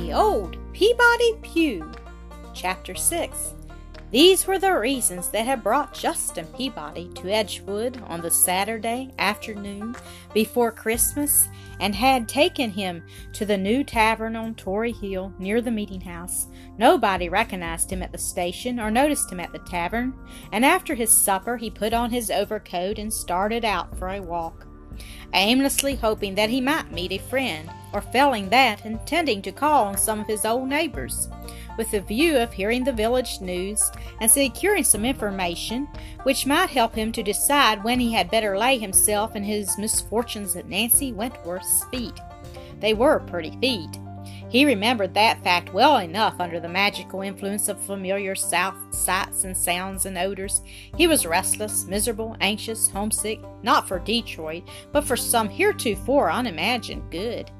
the old Peabody Pew. Chapter 6 These were the reasons that had brought Justin Peabody to Edgewood on the Saturday afternoon before Christmas and had taken him to the new tavern on Tory Hill near the meeting house. Nobody recognized him at the station or noticed him at the tavern, and after his supper he put on his overcoat and started out for a walk, aimlessly hoping that he might meet a friend, or failing that, intending to call on some of his old neighbors with the view of hearing the village news and securing some information which might help him to decide when he had better lay himself and his misfortunes at Nancy Wentworth's feet. They were pretty feet. He remembered that fact well enough under the magical influence of familiar south sights and sounds and odors. He was restless, miserable, anxious, homesick, not for Detroit, but for some heretofore unimagined good.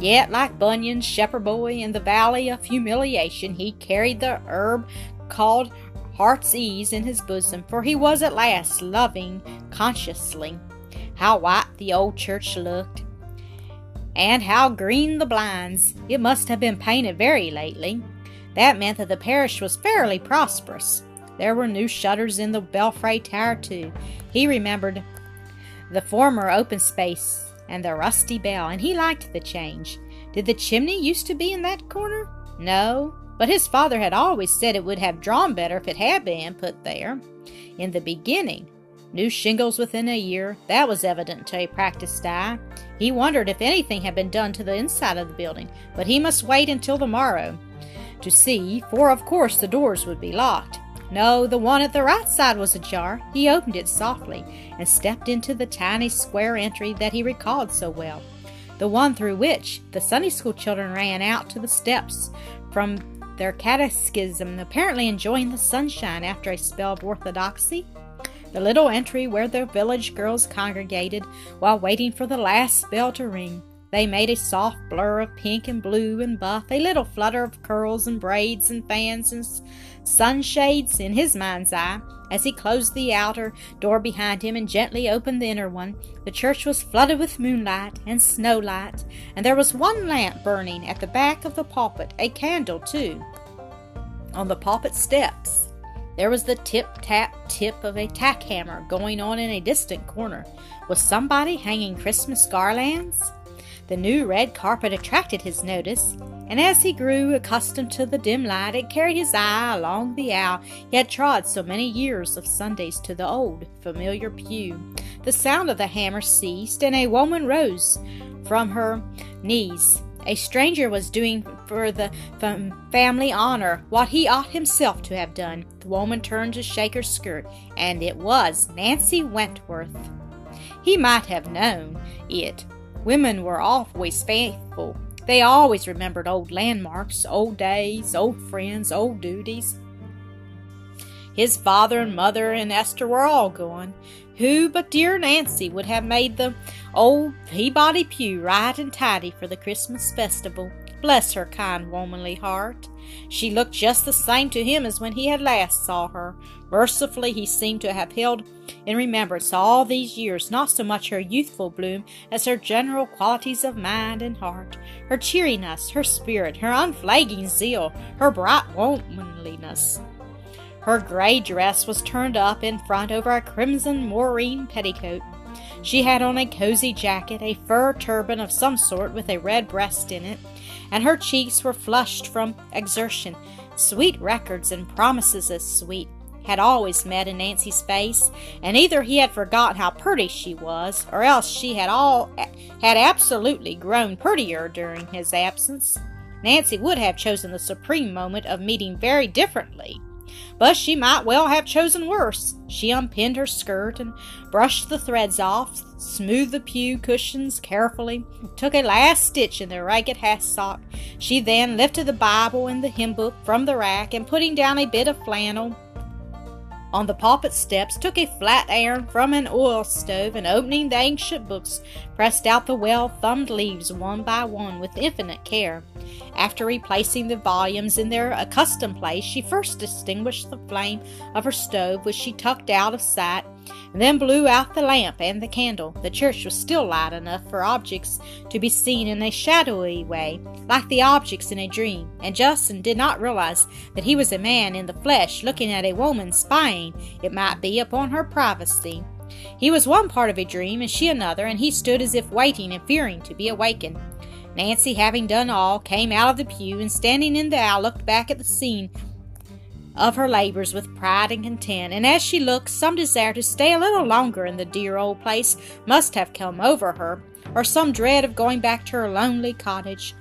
Yet, like Bunyan's shepherd boy in the valley of humiliation, he carried the herb called heart's ease in his bosom, for he was at last loving consciously. How white the old church looked, and how green the blinds! It must have been painted very lately. That meant that the parish was fairly prosperous. There were new shutters in the belfry tower, too. He remembered the former open space and the rusty bell, and he liked the change. Did the chimney used to be in that corner? No, but his father had always said it would have drawn better if it had been put there. In the beginning, new shingles within a year, that was evident to a practiced eye. He wondered if anything had been done to the inside of the building, but he must wait until the morrow to see, for of course the doors would be locked. No, the one at the right side was ajar. He opened it softly and stepped into the tiny square entry that he recalled so well, the one through which the Sunday school children ran out to the steps from their catechism, apparently enjoying the sunshine after a spell of orthodoxy. The little entry where the village girls congregated while waiting for the last bell to ring. They made a soft blur of pink and blue and buff, a little flutter of curls and braids and fans and sunshades in his mind's eye. As he closed the outer door behind him and gently opened the inner one, the church was flooded with moonlight and snowlight, and there was one lamp burning at the back of the pulpit, a candle, too. On the pulpit steps, there was the tip tap tip of a tack hammer going on in a distant corner. Was somebody hanging Christmas garlands? The new red carpet attracted his notice, and as he grew accustomed to the dim light, it carried his eye along the aisle he had trod so many years of Sundays to the old, familiar pew. The sound of the hammer ceased, and a woman rose from her knees. A stranger was doing for the family honor what he ought himself to have done. The woman turned to shake her skirt, and it was Nancy Wentworth. He might have known it Women were always faithful. They always remembered old landmarks, old days, old friends, old duties. His father and mother and Esther were all gone. Who but dear Nancy would have made the old Peabody pew right and tidy for the Christmas festival? Bless her kind, womanly heart. She looked just the same to him as when he had last saw her. Mercifully, he seemed to have held in remembrance all these years not so much her youthful bloom as her general qualities of mind and heart, her cheeriness, her spirit, her unflagging zeal, her bright womanliness. Her gray dress was turned up in front over a crimson moreen petticoat. She had on a cozy jacket, a fur turban of some sort with a red breast in it, and her cheeks were flushed from exertion. Sweet records and promises as sweet had always met in Nancy's face, and either he had forgotten how pretty she was, or else she had all had absolutely grown prettier during his absence. Nancy would have chosen the supreme moment of meeting very differently. But she might well have chosen worse. She unpinned her skirt and brushed the threads off, smoothed the pew cushions carefully, took a last stitch in the ragged hassock. She then lifted the Bible and the hymn book from the rack and putting down a bit of flannel on the pulpit steps, took a flat iron from an oil stove, and opening the ancient books, pressed out the well thumbed leaves one by one with infinite care. After replacing the volumes in their accustomed place, she first extinguished the flame of her stove, which she tucked out of sight, then blew out the lamp and the candle. The church was still light enough for objects to be seen in a shadowy way, like the objects in a dream, and Justin did not realize that he was a man in the flesh looking at a woman spying, it might be, upon her privacy. He was one part of a dream and she another, and he stood as if waiting and fearing to be awakened. Nancy, having done all, came out of the pew and standing in the aisle looked back at the scene of her labors with pride and content, and as she looked, some desire to stay a little longer in the dear old place must have come over her, or some dread of going back to her lonely cottage.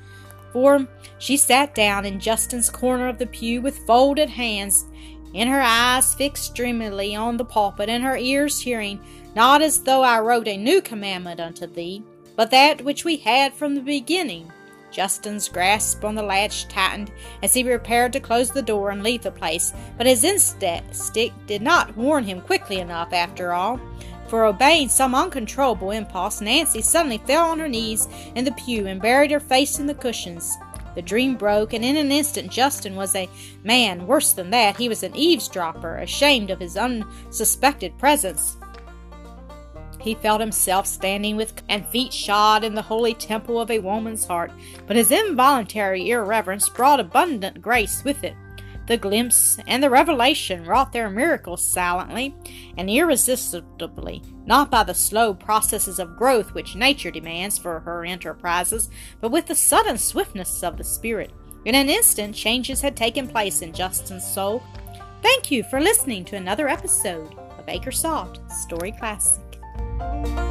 For she sat down in Justin's corner of the pew with folded hands, and her eyes fixed dreamily on the pulpit, and her ears hearing, not as though I wrote a new commandment unto thee, but that which we had from the beginning Justin's grasp on the latch tightened as he prepared to close the door and leave the place, but his instinct did not warn him quickly enough after all. For obeying some uncontrollable impulse, Nancy suddenly fell on her knees in the pew and buried her face in the cushions. The dream broke, and in an instant Justin was a man. Worse than that, he was an eavesdropper, ashamed of his unsuspected presence. He felt himself standing with and feet shod in the holy temple of a woman's heart, but his involuntary irreverence brought abundant grace with it. The glimpse and the revelation wrought their miracles silently and irresistibly, not by the slow processes of growth which nature demands for her enterprises, but with the sudden swiftness of the Spirit. In an instant, changes had taken place in Justin's soul. Thank you for listening to another episode of Acresoft Story Classic. You.